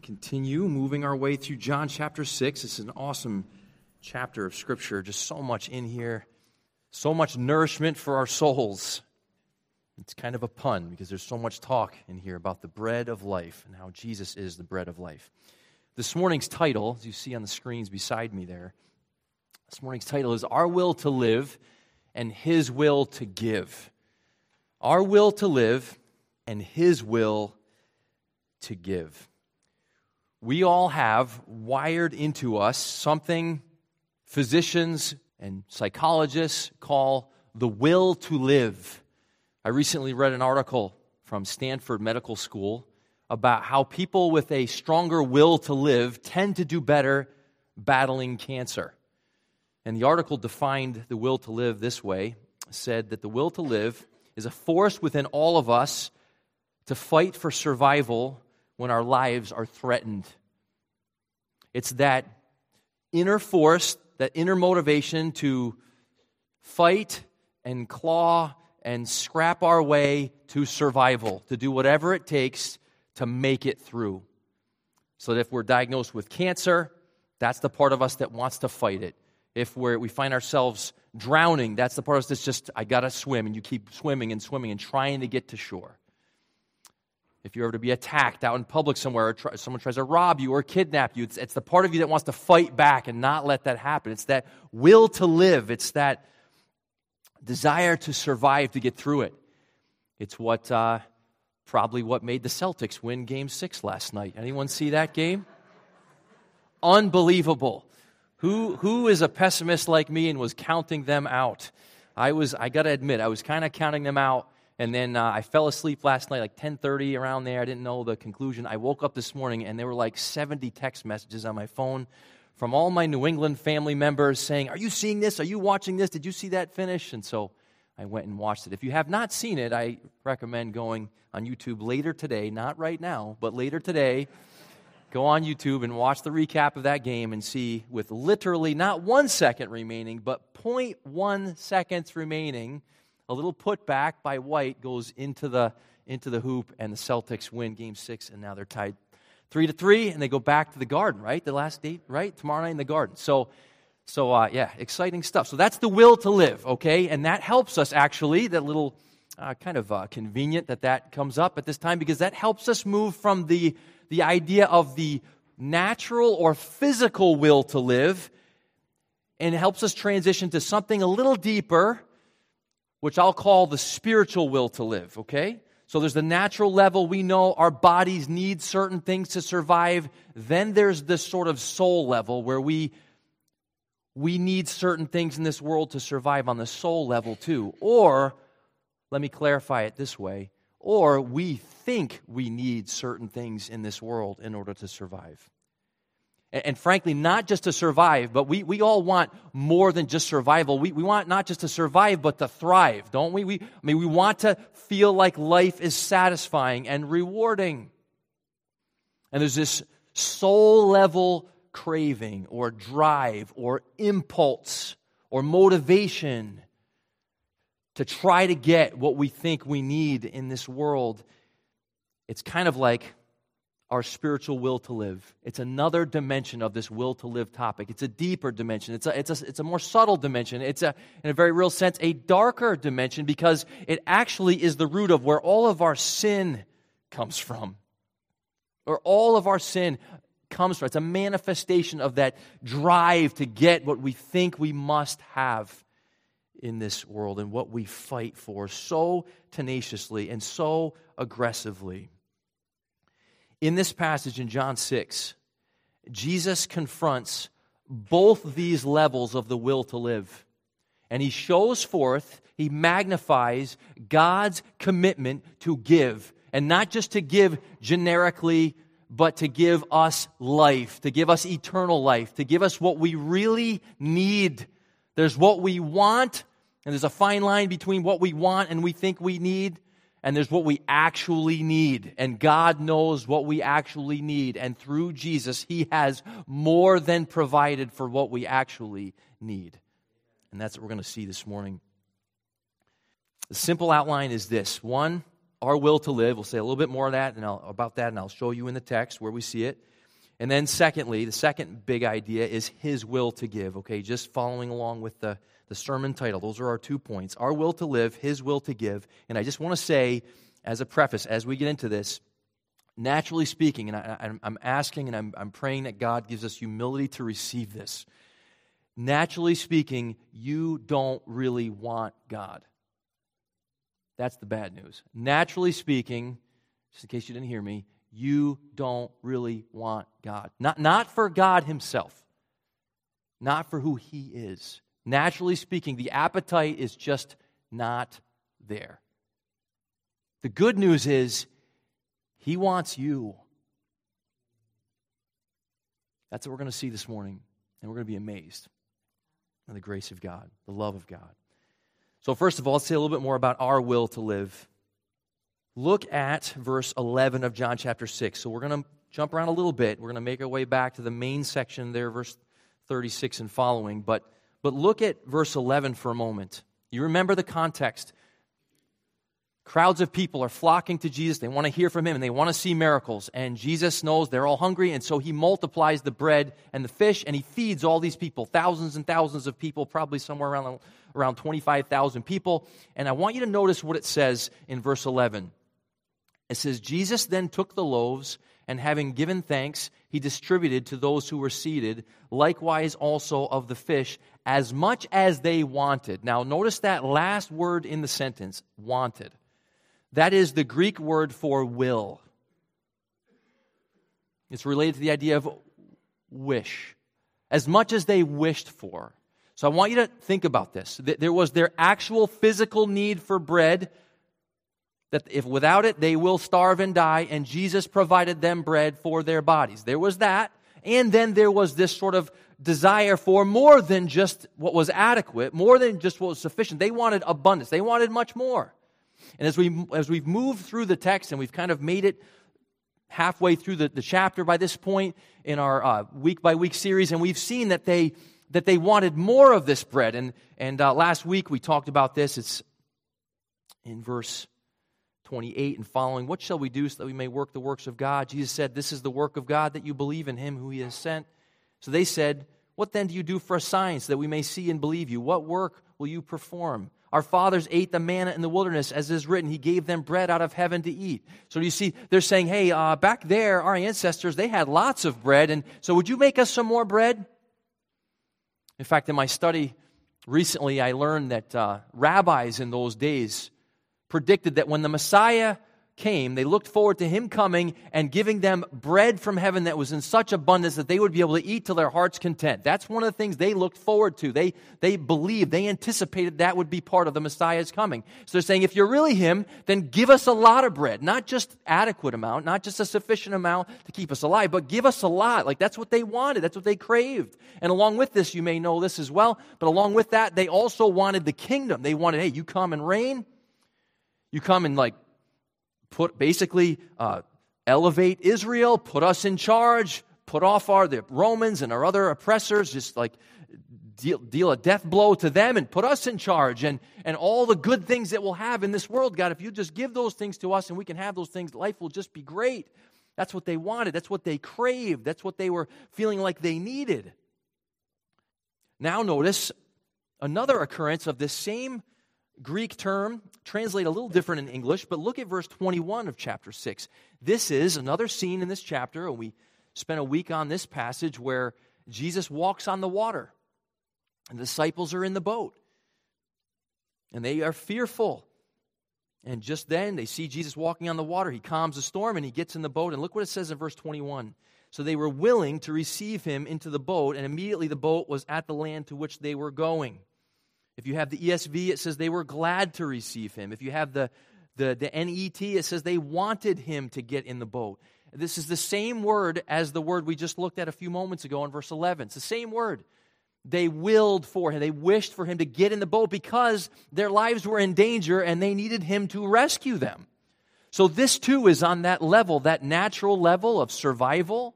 continue moving our way through John chapter 6. It's an awesome chapter of Scripture, just so much in here, so much nourishment for our souls. It's kind of a pun because there's so much talk in here about the bread of life and how Jesus is the bread of life. This morning's title, as you see on the screens beside me there, this morning's title is Our Will to Live and His Will to Give. Our will to live and His will to give. We all have wired into us something physicians and psychologists call the will to live. I recently read an article from Stanford Medical School about how people with a stronger will to live tend to do better battling cancer. And the article defined the will to live this way said that the will to live is a force within all of us to fight for survival when our lives are threatened. It's that inner force, that inner motivation to fight and claw and scrap our way to survival, to do whatever it takes to make it through. So that if we're diagnosed with cancer, that's the part of us that wants to fight it. If we're, we find ourselves drowning, that's the part of us that's just, I gotta swim, and you keep swimming and swimming and trying to get to shore. If you're ever to be attacked out in public somewhere, or try, someone tries to rob you or kidnap you, it's, it's the part of you that wants to fight back and not let that happen. It's that will to live, it's that desire to survive to get through it. It's what uh, probably what made the Celtics win Game Six last night. Anyone see that game? Unbelievable. Who who is a pessimist like me and was counting them out? I was. I got to admit, I was kind of counting them out and then uh, I fell asleep last night, like 10:30 around there. I didn't know the conclusion. I woke up this morning, and there were like 70 text messages on my phone from all my New England family members saying, "Are you seeing this? Are you watching this? Did you see that finish?" And so I went and watched it. If you have not seen it, I recommend going on YouTube later today, not right now, but later today. Go on YouTube and watch the recap of that game and see, with literally not one second remaining, but 0.1 seconds remaining, a little putback by White goes into the into the hoop, and the Celtics win Game Six, and now they're tied three to three, and they go back to the Garden. Right, the last date, right, tomorrow night in the Garden. So. So, uh, yeah, exciting stuff. So, that's the will to live, okay? And that helps us actually, that little uh, kind of uh, convenient that that comes up at this time because that helps us move from the, the idea of the natural or physical will to live and helps us transition to something a little deeper which I'll call the spiritual will to live, okay? So there's the natural level. We know our bodies need certain things to survive. Then there's this sort of soul level where we we need certain things in this world to survive on the soul level too. Or let me clarify it this way, or we think we need certain things in this world in order to survive. And, and, frankly, not just to survive, but we, we all want more than just survival. We, we want not just to survive, but to thrive, don't we? we? I mean, we want to feel like life is satisfying and rewarding. And there's this soul level craving or drive or impulse or motivation to try to get what we think we need in this world. It's kind of like our spiritual will to live. It's another dimension of this will to live topic. It's a deeper dimension. It's a, it's a, it's a more subtle dimension. It's a, in a very real sense, a darker dimension because it actually is the root of where all of our sin comes from. Or all of our sin comes from. It's a manifestation of that drive to get what we think we must have in this world and what we fight for so tenaciously and so aggressively. In this passage in John 6, Jesus confronts both these levels of the will to live. And he shows forth, he magnifies God's commitment to give. And not just to give generically, but to give us life, to give us eternal life, to give us what we really need. There's what we want, and there's a fine line between what we want and we think we need and there's what we actually need. And God knows what we actually need. And through Jesus, He has more than provided for what we actually need. And that's what we're going to see this morning. The simple outline is this one, our will to live. We'll say a little bit more of that and I'll, about that, and I'll show you in the text where we see it. And then, secondly, the second big idea is his will to give. Okay, just following along with the, the sermon title. Those are our two points our will to live, his will to give. And I just want to say, as a preface, as we get into this, naturally speaking, and I, am asking and I'm, I'm praying that God gives us humility to receive this. Naturally speaking, you don't really want God. That's the bad news. Naturally speaking, just in case you didn't hear me, you don't really want God. Not, not for God Himself, not for who He is. Naturally speaking, the appetite is just not there. The good news is, He wants you. That's what we're going to see this morning, and we're going to be amazed at the grace of God, the love of God. So, first of all, let's say a little bit more about our will to live. Look at verse 11 of John chapter 6. So, we're going to jump around a little bit. We're going to make our way back to the main section there, verse 36 and following. But, but look at verse 11 for a moment. You remember the context. Crowds of people are flocking to Jesus. They want to hear from him and they want to see miracles. And Jesus knows they're all hungry, and so he multiplies the bread and the fish and he feeds all these people, thousands and thousands of people, probably somewhere around, around 25,000 people. And I want you to notice what it says in verse 11. It says, Jesus then took the loaves and having given thanks, he distributed to those who were seated, likewise also of the fish, as much as they wanted. Now, notice that last word in the sentence wanted. That is the Greek word for will. It's related to the idea of wish, as much as they wished for. So I want you to think about this. There was their actual physical need for bread, that if without it they will starve and die, and Jesus provided them bread for their bodies. There was that. And then there was this sort of desire for more than just what was adequate, more than just what was sufficient. They wanted abundance, they wanted much more. And as, we, as we've moved through the text and we've kind of made it halfway through the, the chapter by this point in our uh, week by week series, and we've seen that they, that they wanted more of this bread. And, and uh, last week we talked about this. It's in verse 28 and following. What shall we do so that we may work the works of God? Jesus said, This is the work of God that you believe in him who he has sent. So they said, What then do you do for a sign so that we may see and believe you? What work will you perform? Our fathers ate the manna in the wilderness, as is written, He gave them bread out of heaven to eat. So you see, they're saying, hey, uh, back there, our ancestors, they had lots of bread, and so would you make us some more bread? In fact, in my study recently, I learned that uh, rabbis in those days predicted that when the Messiah came, they looked forward to him coming and giving them bread from heaven that was in such abundance that they would be able to eat to their heart's content. That's one of the things they looked forward to. They, they believed, they anticipated that would be part of the Messiah's coming. So they're saying, if you're really him, then give us a lot of bread, not just adequate amount, not just a sufficient amount to keep us alive, but give us a lot. Like that's what they wanted, that's what they craved. And along with this, you may know this as well, but along with that, they also wanted the kingdom. They wanted, hey, you come and reign. You come and like put basically uh, elevate Israel, put us in charge, put off our the Romans and our other oppressors, just like deal, deal a death blow to them and put us in charge and, and all the good things that we'll have in this world, God, if you just give those things to us and we can have those things, life will just be great. That's what they wanted. That's what they craved. That's what they were feeling like they needed. Now, notice another occurrence of this same Greek term, translate a little different in English, but look at verse 21 of chapter 6. This is another scene in this chapter, and we spent a week on this passage where Jesus walks on the water, and the disciples are in the boat, and they are fearful. And just then, they see Jesus walking on the water. He calms the storm, and he gets in the boat. And look what it says in verse 21. So they were willing to receive him into the boat, and immediately the boat was at the land to which they were going. If you have the ESV, it says they were glad to receive him. If you have the, the, the NET, it says they wanted him to get in the boat. This is the same word as the word we just looked at a few moments ago in verse 11. It's the same word. They willed for him. They wished for him to get in the boat because their lives were in danger and they needed him to rescue them. So, this too is on that level, that natural level of survival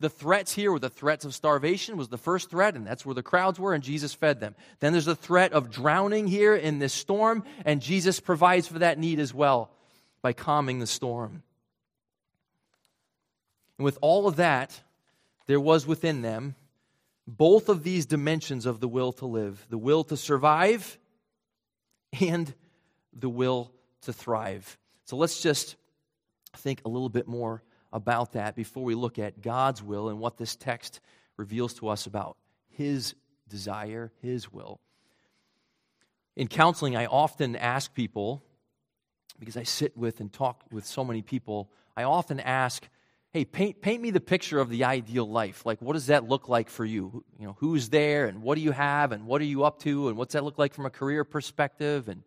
the threats here were the threats of starvation was the first threat, and that's where the crowds were, and Jesus fed them. Then there's the threat of drowning here in this storm, and Jesus provides for that need as well. by calming the storm. And with all of that, there was within them both of these dimensions of the will to live the will to survive and the will to thrive. So let's just think a little bit more about that before we look at God's will and what this text reveals to us about His desire, His will. In counseling, I often ask people, because I sit with and talk with so many people, I often ask, hey, paint, paint me the picture of the ideal life. Like, what does that look like for you? You know, who's there and what do you have and what are you up to and what's that look like from a career perspective? And,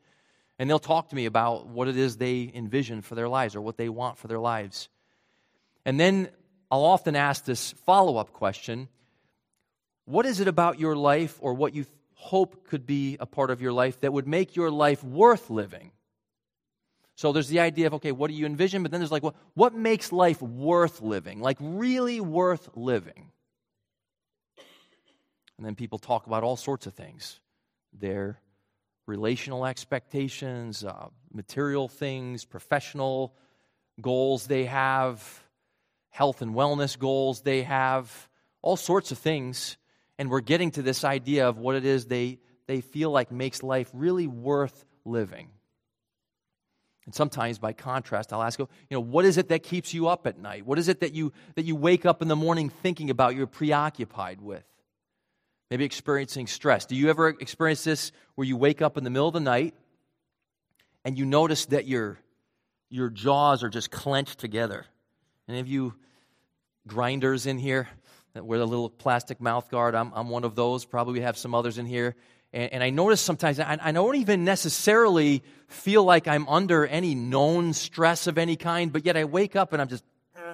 and they'll talk to me about what it is they envision for their lives or what they want for their lives. And then I'll often ask this follow up question What is it about your life or what you hope could be a part of your life that would make your life worth living? So there's the idea of, okay, what do you envision? But then there's like, well, what makes life worth living? Like, really worth living? And then people talk about all sorts of things their relational expectations, uh, material things, professional goals they have, health and wellness goals they have, all sorts of things. And we're getting to this idea of what it is they, they feel like makes life really worth living. And sometimes, by contrast, I'll ask, you know, what is it that keeps you up at night? What is it that you, that you wake up in the morning thinking about, you're preoccupied with? Maybe experiencing stress. Do you ever experience this where you wake up in the middle of the night and you notice that your, your jaws are just clenched together? Any of you grinders in here that wear the little plastic mouth guard? I'm, I'm one of those. Probably we have some others in here. And, and I notice sometimes I, I don't even necessarily feel like I'm under any known stress of any kind, but yet I wake up and I'm just. Eh.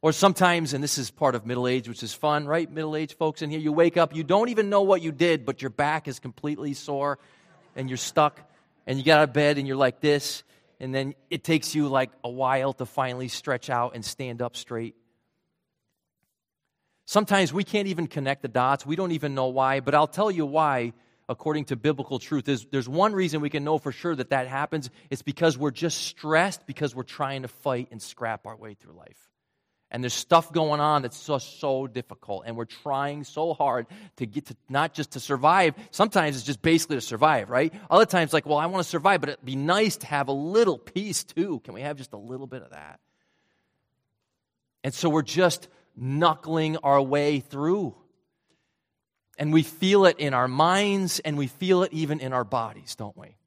Or sometimes, and this is part of middle age, which is fun, right? Middle age folks in here, you wake up, you don't even know what you did, but your back is completely sore and you're stuck and you get out of bed and you're like this and then it takes you like a while to finally stretch out and stand up straight. Sometimes we can't even connect the dots. We don't even know why, but I'll tell you why according to biblical truth. There's, there's one reason we can know for sure that that happens. It's because we're just stressed because we're trying to fight and scrap our way through life and there's stuff going on that's just so difficult. And we're trying so hard to get to not just to survive. Sometimes it's just basically to survive right? Other times like well i want to survive but it'd be nice to have a little peace too. Can we have just a little bit of that? And so we're just knuckling our way through. And we feel it in our minds and we feel it even in our bodies don't we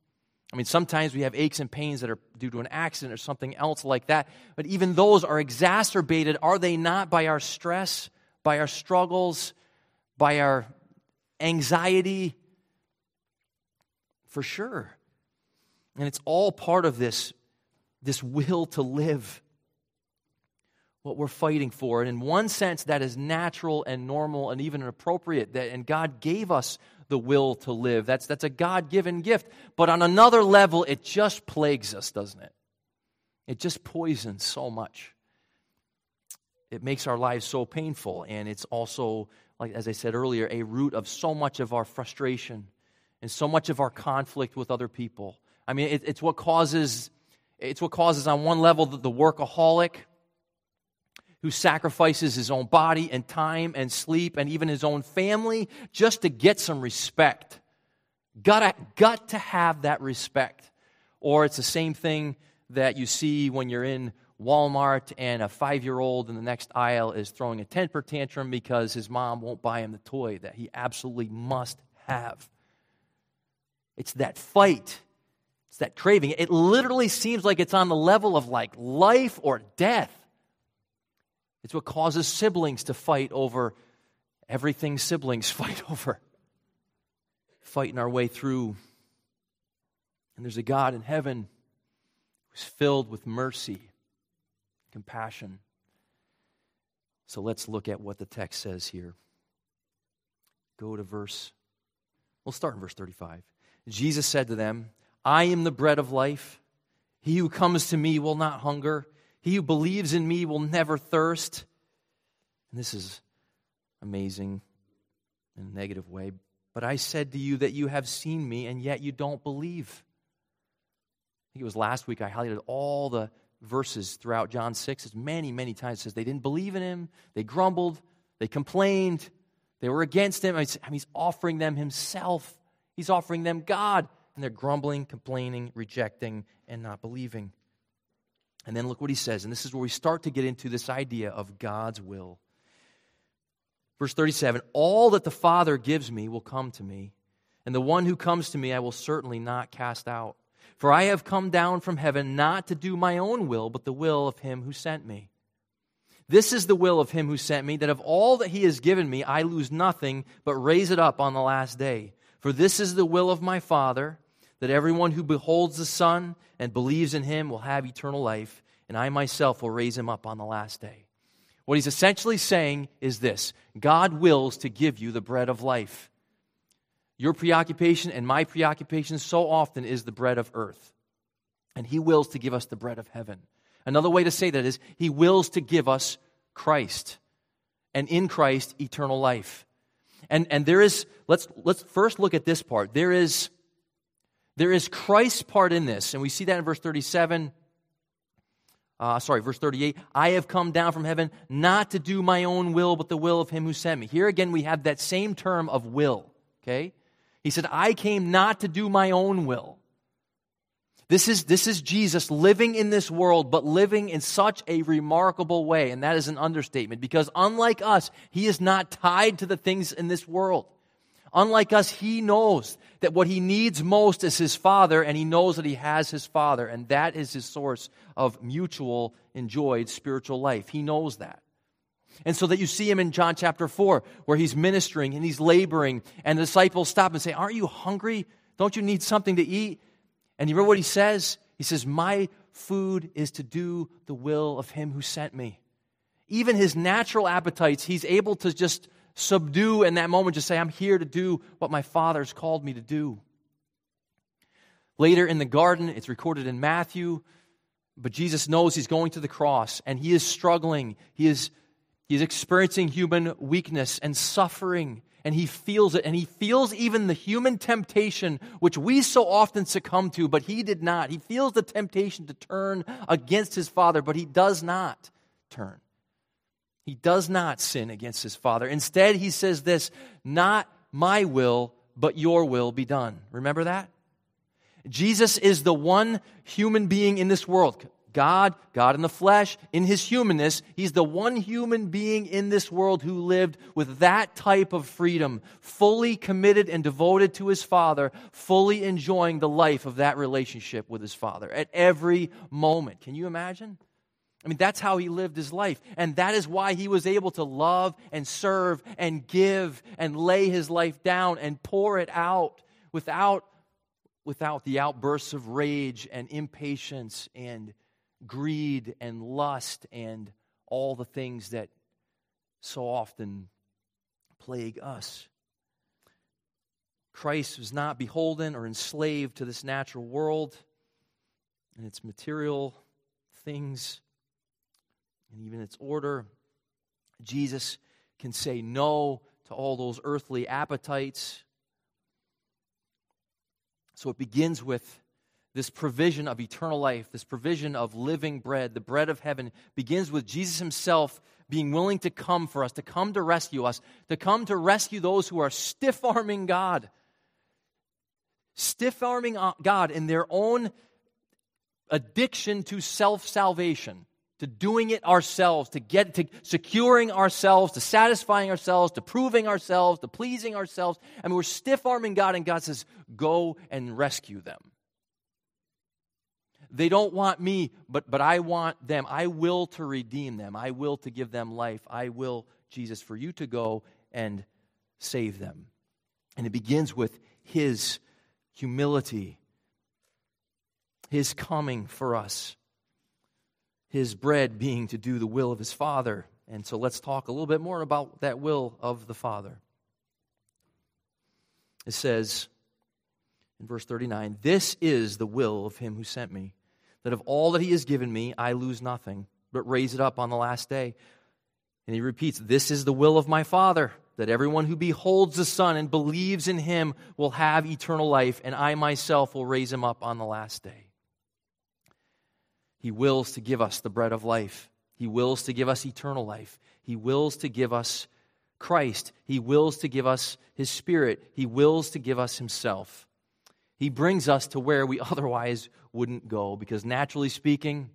I mean, sometimes we have aches and pains that are due to an accident or something else like that, but even those are exacerbated, are they not, by our stress, by our struggles, by our anxiety? For sure. And it's all part of this, this will to live, what we're fighting for. And in one sense, that is natural and normal and even appropriate. That, and God gave us the will to live. That's, that's a God given gift. But on another level, it just plagues us, doesn't it? It just poisons so much. It makes our lives so painful. And it's also, like as I said earlier, a root of so much of our frustration and so much of our conflict with other people. I mean, it, it's what causes. It's what causes, on one level, the, the workaholic who sacrifices his own body and time and sleep and even his own family just to get some respect. Gotta, got to have that respect. Or it's the same thing that you see when you're in Walmart and a five year old in the next aisle is throwing a temper tantrum because his mom won't buy him the toy that he absolutely must have. It's that fight. It's that craving. It literally seems like it's on the level of like life or death. It's what causes siblings to fight over everything siblings fight over. Fighting our way through. And there's a God in heaven who's filled with mercy, compassion. So let's look at what the text says here. Go to verse, we'll start in verse 35. Jesus said to them, I am the bread of life. He who comes to me will not hunger he who believes in me will never thirst. And this is amazing in a negative way. But I said to you that you have seen me, and yet you don't believe. I think it was last week I highlighted all the verses throughout John 6. It's many, many times it says they didn't believe in him, they grumbled, they complained, they were against him. I mean, he's offering them himself, he's offering them God. And they're grumbling, complaining, rejecting, and not believing. And then look what he says. And this is where we start to get into this idea of God's will. Verse 37 All that the Father gives me will come to me, and the one who comes to me I will certainly not cast out. For I have come down from heaven not to do my own will, but the will of him who sent me. This is the will of him who sent me, that of all that he has given me, I lose nothing, but raise it up on the last day. For this is the will of my Father, that everyone who beholds the Son and believes in him will have eternal life, and I myself will raise him up on the last day. What he's essentially saying is this God wills to give you the bread of life. Your preoccupation and my preoccupation so often is the bread of earth. And he wills to give us the bread of heaven. Another way to say that is, He wills to give us Christ, and in Christ, eternal life. And, and there is, let's, let's first look at this part. There is, there is Christ's part in this, and we see that in verse 37. Uh, sorry, verse 38. I have come down from heaven not to do my own will, but the will of him who sent me. Here again, we have that same term of will, okay? He said, I came not to do my own will. This is, this is Jesus living in this world, but living in such a remarkable way. And that is an understatement because unlike us, he is not tied to the things in this world. Unlike us, he knows that what he needs most is his Father, and he knows that he has his Father, and that is his source of mutual, enjoyed spiritual life. He knows that. And so that you see him in John chapter 4, where he's ministering and he's laboring, and the disciples stop and say, Aren't you hungry? Don't you need something to eat? And you remember what he says? He says, My food is to do the will of him who sent me. Even his natural appetites, he's able to just subdue in that moment, just say, I'm here to do what my father's called me to do. Later in the garden, it's recorded in Matthew, but Jesus knows he's going to the cross and he is struggling. He is, he is experiencing human weakness and suffering and he feels it, and he feels even the human temptation which we so often succumb to, but he did not. He feels the temptation to turn against his father, but he does not turn. He does not sin against his father. Instead, he says this Not my will, but your will be done. Remember that? Jesus is the one human being in this world. God, God in the flesh, in his humanness, he's the one human being in this world who lived with that type of freedom, fully committed and devoted to his Father, fully enjoying the life of that relationship with his Father at every moment. Can you imagine? I mean, that's how he lived his life. And that is why he was able to love and serve and give and lay his life down and pour it out without, without the outbursts of rage and impatience and greed and lust and all the things that so often plague us. Christ was not beholden or enslaved to this natural world and its material things and even its order. Jesus can say no to all those earthly appetites. So it begins with this provision of eternal life, this provision of living bread, the bread of heaven, begins with Jesus himself being willing to come for us, to come to rescue us, to come to rescue those who are stiff arming God. Stiff arming uh, God in their own addiction to self salvation, to doing it ourselves, to get to securing ourselves, to satisfying ourselves, to proving ourselves, to pleasing ourselves. I mean, we're stiff arming God, and God says, Go and rescue them. They don't want me, but, but I want them. I will to redeem them. I will to give them life. I will, Jesus, for you to go and save them. And it begins with His humility, His coming for us, His bread being to do the will of His Father. And so let's talk a little bit more about that will of the Father. It says in verse 39 This is the will of Him who sent me that of all that he has given me, I lose nothing, but raise it up on the last day. And he repeats, This is the will of my Father, that everyone who beholds the Son and believes in him will have eternal life, and I myself will raise him up on the last day. He wills to give us the bread of life. He wills to give us eternal life. He wills to give us Christ. He wills to give us His Spirit. He wills to give us Himself. He brings us to where we otherwise wouldn't go because, naturally speaking,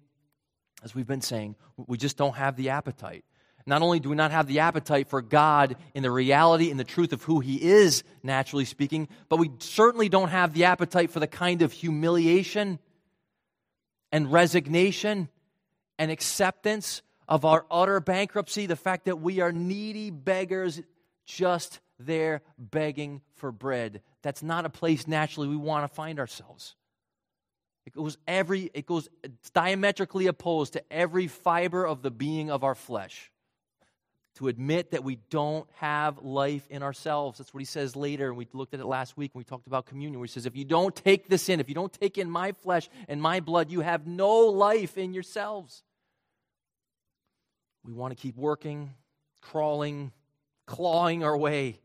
as we've been saying, we just don't have the appetite. Not only do we not have the appetite for God in the reality and the truth of who He is, naturally speaking, but we certainly don't have the appetite for the kind of humiliation and resignation and acceptance of our utter bankruptcy, the fact that we are needy beggars just there begging for bread. That's not a place naturally we want to find ourselves. It goes every it goes diametrically opposed to every fiber of the being of our flesh. To admit that we don't have life in ourselves. That's what he says later. And we looked at it last week when we talked about communion, where he says, If you don't take this in, if you don't take in my flesh and my blood, you have no life in yourselves. We want to keep working, crawling, clawing our way.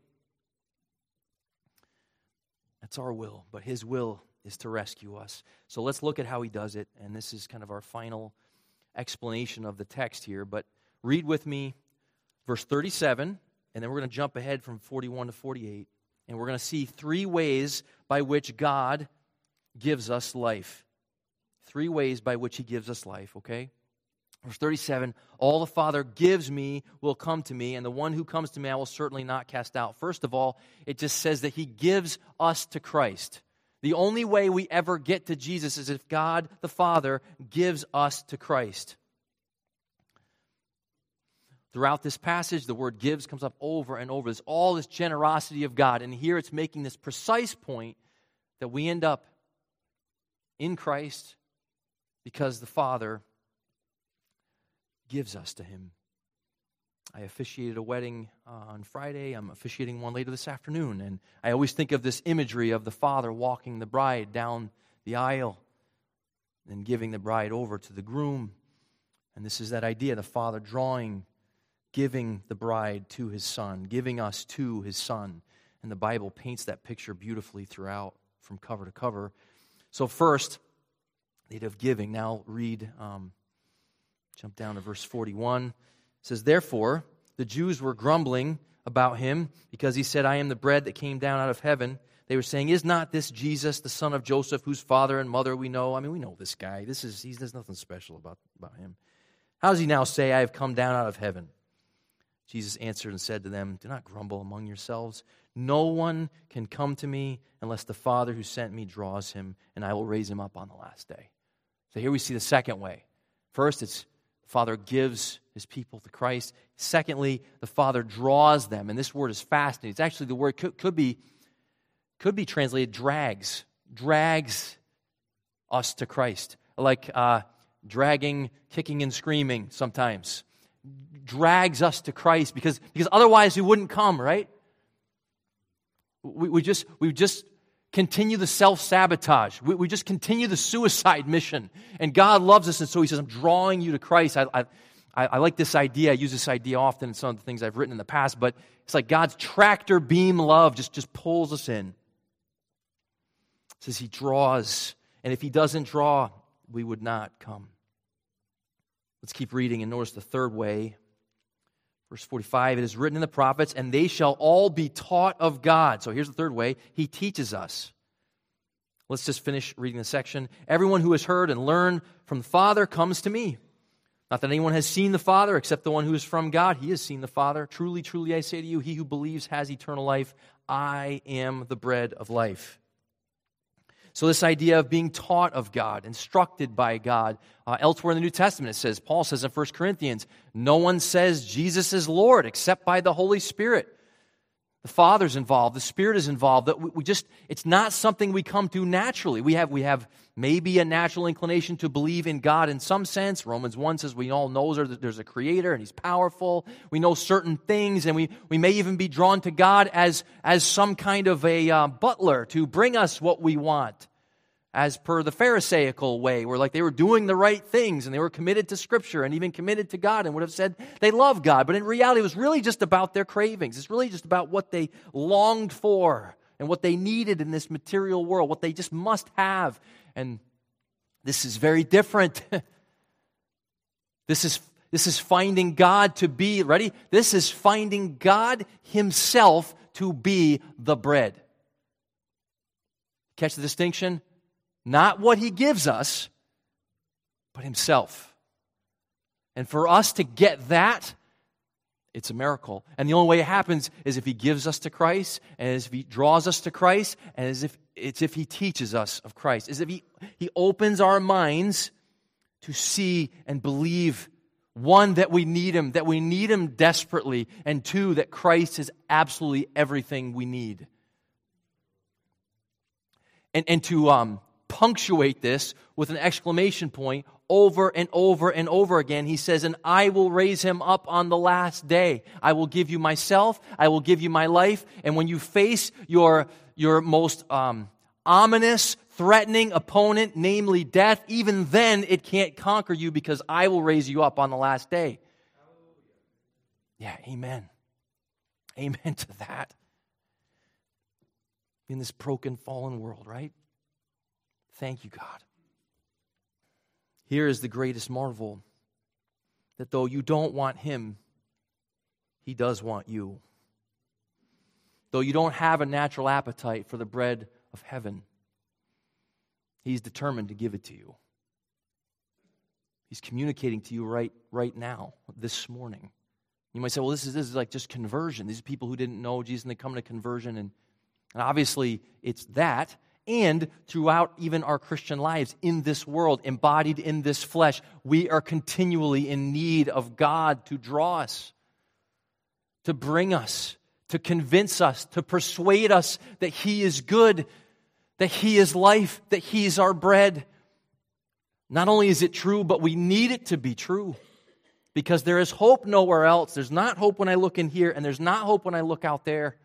That's our will, but his will is to rescue us. So let's look at how he does it. And this is kind of our final explanation of the text here. But read with me verse 37, and then we're going to jump ahead from 41 to 48. And we're going to see three ways by which God gives us life. Three ways by which he gives us life, okay? Verse 37 All the Father gives me will come to me, and the one who comes to me I will certainly not cast out. First of all, it just says that he gives us to Christ. The only way we ever get to Jesus is if God the Father gives us to Christ. Throughout this passage, the word gives comes up over and over. There's all this generosity of God. And here it's making this precise point that we end up in Christ because the Father gives us to Him. I officiated a wedding uh, on Friday. I'm officiating one later this afternoon. And I always think of this imagery of the father walking the bride down the aisle and giving the bride over to the groom. And this is that idea the father drawing, giving the bride to his son, giving us to his son. And the Bible paints that picture beautifully throughout, from cover to cover. So, first, they'd have giving. Now, read, um, jump down to verse 41 It says, Therefore, the Jews were grumbling about him because he said, I am the bread that came down out of heaven. They were saying, Is not this Jesus, the son of Joseph, whose father and mother we know? I mean, we know this guy. This is, he's, there's nothing special about, about him. How does he now say, I have come down out of heaven? Jesus answered and said to them, Do not grumble among yourselves. No one can come to me unless the Father who sent me draws him, and I will raise him up on the last day. So here we see the second way. First, it's Father gives his people to Christ. Secondly, the Father draws them. And this word is fascinating. It's actually the word could, could be could be translated drags, drags us to Christ. Like uh, dragging, kicking, and screaming sometimes. Drags us to Christ because, because otherwise we wouldn't come, right? We, we just we just continue the self sabotage. We, we, just continue the suicide mission. And God loves us, and so He says, I'm drawing you to Christ. I, I, I, like this idea. I use this idea often in some of the things I've written in the past, but it's like God's tractor beam love just, just pulls us in. It says He draws, and if He doesn't draw, we would not come. Let's keep reading and notice the third way Verse 45, it is written in the prophets, and they shall all be taught of God. So here's the third way He teaches us. Let's just finish reading the section. Everyone who has heard and learned from the Father comes to me. Not that anyone has seen the Father except the one who is from God. He has seen the Father. Truly, truly, I say to you, he who believes has eternal life. I am the bread of life. So, this idea of being taught of God, instructed by God. Uh, elsewhere in the New Testament, it says, Paul says in 1 Corinthians, no one says Jesus is Lord except by the Holy Spirit. The Father's involved, the Spirit is involved. That we just, it's not something we come to naturally. We have, we have maybe a natural inclination to believe in God in some sense. Romans 1 says we all know there's a creator and he's powerful. We know certain things, and we, we may even be drawn to God as, as some kind of a uh, butler to bring us what we want as per the Pharisaical way, where like they were doing the right things and they were committed to Scripture and even committed to God and would have said they love God. But in reality, it was really just about their cravings. It's really just about what they longed for and what they needed in this material world, what they just must have. And this is very different. This is, this is finding God to be, ready? This is finding God Himself to be the bread. Catch the distinction? Not what He gives us, but Himself. And for us to get that, it's a miracle. And the only way it happens is if He gives us to Christ, and as if He draws us to Christ, and as if it's if He teaches us of Christ, as if He, he opens our minds to see and believe one, that we need Him, that we need Him desperately, and two, that Christ is absolutely everything we need. And, and to um, punctuate this with an exclamation point over and over and over again, he says, And I will raise him up on the last day. I will give you myself, I will give you my life, and when you face your, your most um, ominous, threatening opponent, namely death, even then it can't conquer you because I will raise you up on the last day. Yeah, amen. Amen to that. In this broken, fallen world, right? Thank you, God. Here is the greatest marvel that though you don't want Him, He does want you. Though you don't have a natural appetite for the bread of heaven, He's determined to give it to you. He's communicating to you right, right now, this morning. You might say, well, this is, this is like just conversion. These are people who didn't know Jesus and they come to conversion. And, and obviously, it's that. And throughout even our Christian lives in this world, embodied in this flesh, we are continually in need of God to draw us, to bring us, to convince us, to persuade us that He is good, that He is life, that He's our bread. Not only is it true, but we need it to be true. Because there is hope nowhere else. There's not hope when I look in here, and there's not hope when I look out there.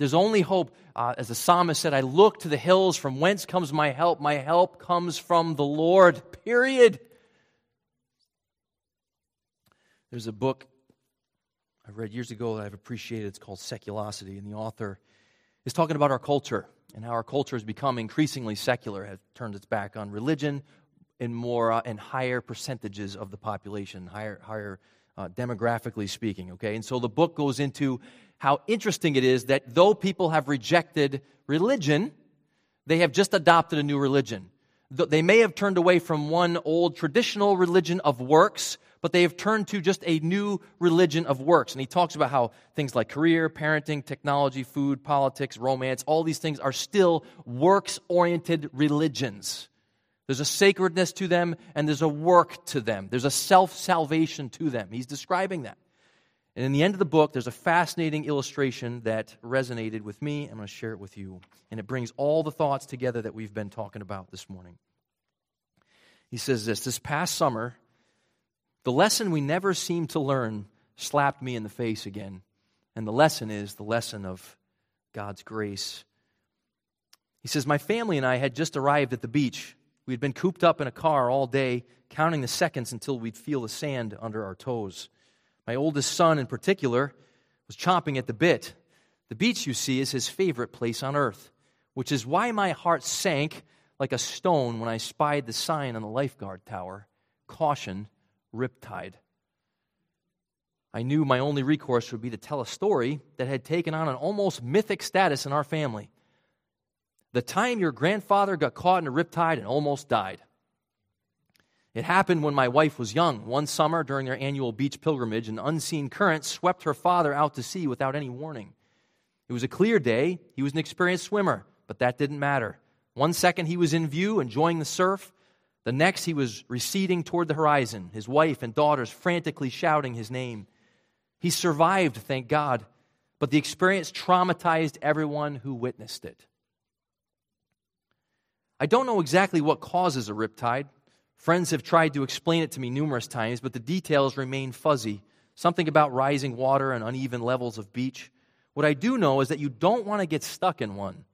There's only hope. Uh, as the psalmist said, I look to the hills from whence comes my help. My help comes from the Lord, period. There's a book I read years ago that I've appreciated. It's called Seculosity, and the author is talking about our culture and how our culture has become increasingly secular, has turned its back on religion in more uh, and higher percentages of the population, higher, higher uh, demographically speaking. Okay, and so the book goes into how interesting it is that though people have rejected religion, they have just adopted a new religion. They may have turned away from one old traditional religion of works but they have turned to just a new religion of works. And he talks about how things like career, parenting, technology, food, politics, romance, all these things are still works oriented religions. There's a sacredness to them and there's a work to them. There's a self salvation to them. He's describing that. And in the end of the book, there's a fascinating illustration that resonated with me. I'm going to share it with you. And it brings all the thoughts together that we've been talking about this morning. He says this This past summer, the lesson we never seem to learn slapped me in the face again. And the lesson is the lesson of God's grace. He says, My family and I had just arrived at the beach. We had been cooped up in a car all day, counting the seconds until we'd feel the sand under our toes. My oldest son, in particular, was chomping at the bit. The beach, you see, is his favorite place on earth, which is why my heart sank like a stone when I spied the sign on the lifeguard tower Caution, riptide. I knew my only recourse would be to tell a story that had taken on an almost mythic status in our family. The time your grandfather got caught in a riptide and almost died. It happened when my wife was young. One summer during their annual beach pilgrimage, an unseen current swept her father out to sea without any warning. It was a clear day. He was an experienced swimmer, but that didn't matter. One second he was in view, enjoying the surf. The next, he was receding toward the horizon, his wife and daughters frantically shouting his name. He survived, thank God, but the experience traumatized everyone who witnessed it. I don't know exactly what causes a riptide. Friends have tried to explain it to me numerous times, but the details remain fuzzy. Something about rising water and uneven levels of beach. What I do know is that you don't want to get stuck in one.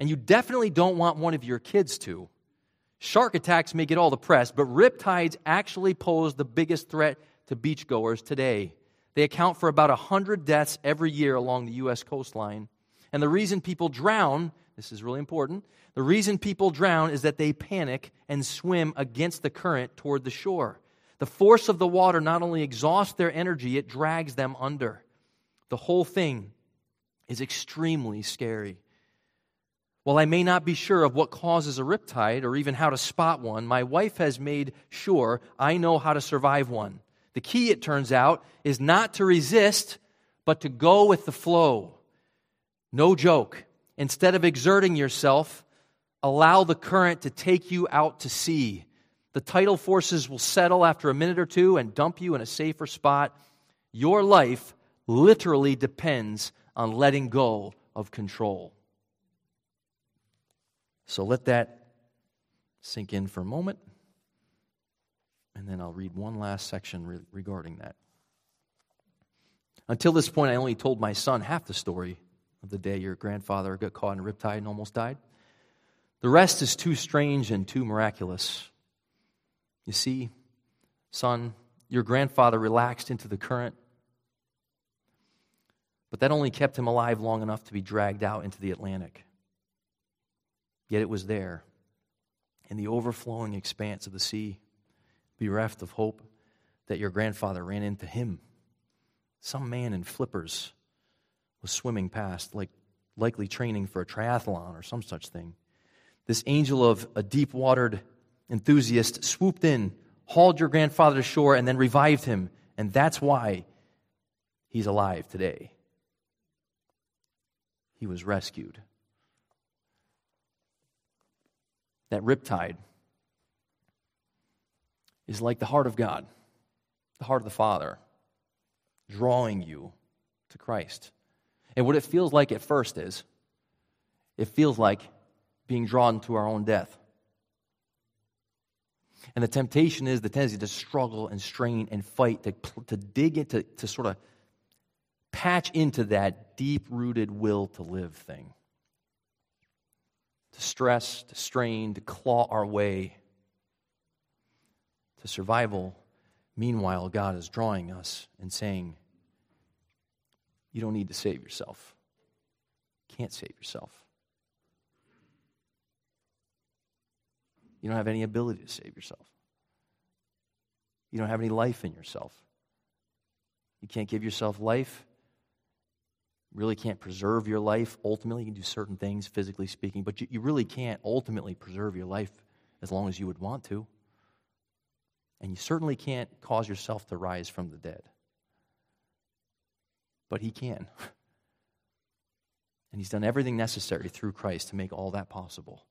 And you definitely don't want one of your kids to. Shark attacks may get all the press, but riptides actually pose the biggest threat to beachgoers today. They account for about 100 deaths every year along the U.S. coastline. And the reason people drown, this is really important. The reason people drown is that they panic and swim against the current toward the shore. The force of the water not only exhausts their energy, it drags them under. The whole thing is extremely scary. While I may not be sure of what causes a riptide or even how to spot one, my wife has made sure I know how to survive one. The key, it turns out, is not to resist, but to go with the flow. No joke. Instead of exerting yourself, allow the current to take you out to sea. The tidal forces will settle after a minute or two and dump you in a safer spot. Your life literally depends on letting go of control. So let that sink in for a moment. And then I'll read one last section re- regarding that. Until this point, I only told my son half the story of the day your grandfather got caught in a riptide and almost died. The rest is too strange and too miraculous. You see, son, your grandfather relaxed into the current, but that only kept him alive long enough to be dragged out into the Atlantic. Yet it was there, in the overflowing expanse of the sea, bereft of hope, that your grandfather ran into him. Some man in flippers was swimming past, like likely training for a triathlon or some such thing. This angel of a deep watered enthusiast swooped in, hauled your grandfather to shore, and then revived him. And that's why he's alive today. He was rescued. That riptide is like the heart of God, the heart of the Father, drawing you to Christ. And what it feels like at first is it feels like being drawn to our own death. And the temptation is the tendency to struggle and strain and fight, to, to dig into, to sort of patch into that deep rooted will to live thing. To stress, to strain, to claw our way to survival. Meanwhile, God is drawing us and saying, You don't need to save yourself. Can't save yourself. You don't have any ability to save yourself. You don't have any life in yourself. You can't give yourself life. You Really can't preserve your life. Ultimately, you can do certain things, physically speaking, but you, you really can't ultimately preserve your life as long as you would want to. And you certainly can't cause yourself to rise from the dead. But He can. And He's done everything necessary through Christ to make all that possible.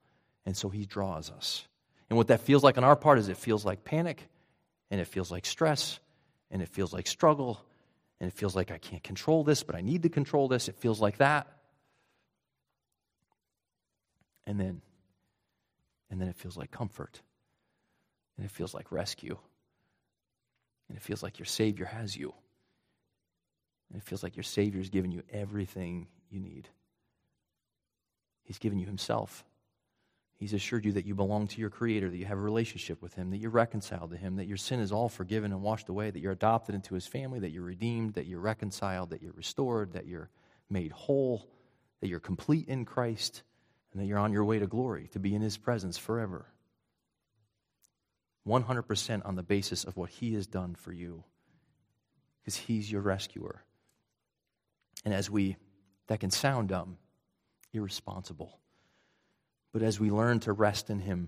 And so He draws us. And what that feels like on our part is it feels like panic, and it feels like stress, and it feels like struggle, and it feels like I can't control this, but I need to control this. It feels like that. And then, and then it feels like comfort. And it feels like rescue. And it feels like your Savior has you. And it feels like your Savior has given you everything you need. He's given you Himself. He's assured you that you belong to your Creator, that you have a relationship with Him, that you're reconciled to Him, that your sin is all forgiven and washed away, that you're adopted into His family, that you're redeemed, that you're reconciled, that you're restored, that you're made whole, that you're complete in Christ, and that you're on your way to glory, to be in His presence forever. 100% on the basis of what He has done for you, because He's your rescuer. And as we, that can sound dumb, irresponsible, but as we learn to rest in Him,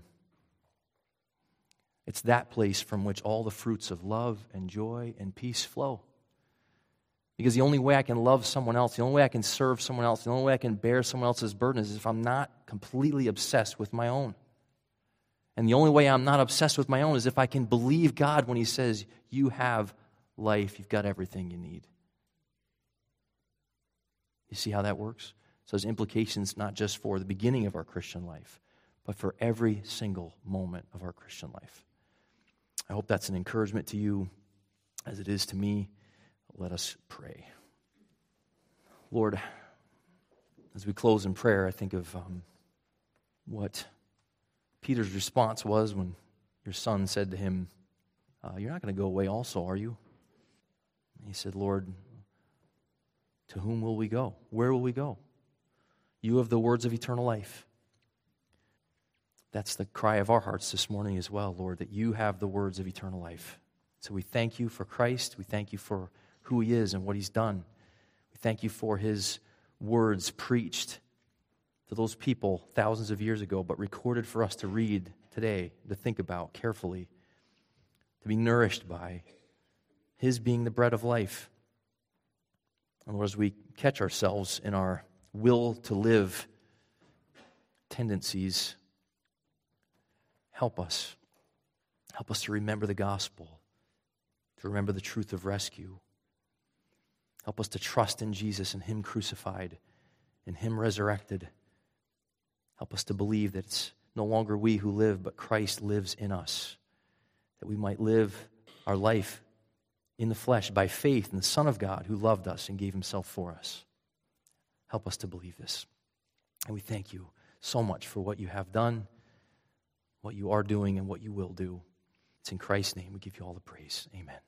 it's that place from which all the fruits of love and joy and peace flow. Because the only way I can love someone else, the only way I can serve someone else, the only way I can bear someone else's burden is if I'm not completely obsessed with my own. And the only way I'm not obsessed with my own is if I can believe God when He says, You have life, you've got everything you need. You see how that works? So there's implications not just for the beginning of our Christian life, but for every single moment of our Christian life. I hope that's an encouragement to you as it is to me. Let us pray. Lord, as we close in prayer, I think of um, what Peter's response was when your son said to him, uh, You're not going to go away also, are you? he said, Lord, to whom will we go? Where will we go? You have the words of eternal life. That's the cry of our hearts this morning as well, Lord, that you have the words of eternal life. So we thank you for Christ. We thank you for who he is and what he's done. We thank you for his words preached to those people thousands of years ago, but recorded for us to read today, to think about carefully, to be nourished by. His being the bread of life. And Lord, as we catch ourselves in our will to live tendencies, help us. Help us to remember the gospel, to remember the truth of rescue. Help us to trust in Jesus and Him crucified, and Him resurrected. Help us to believe that it's no longer we who live, but Christ lives in us, that we might live our life in the flesh by faith in the Son of God who loved us and gave himself for us. Help us to believe this. And we thank you so much for what you have done, what you are doing, and what you will do. It's in Christ's name we give you all the praise. Amen.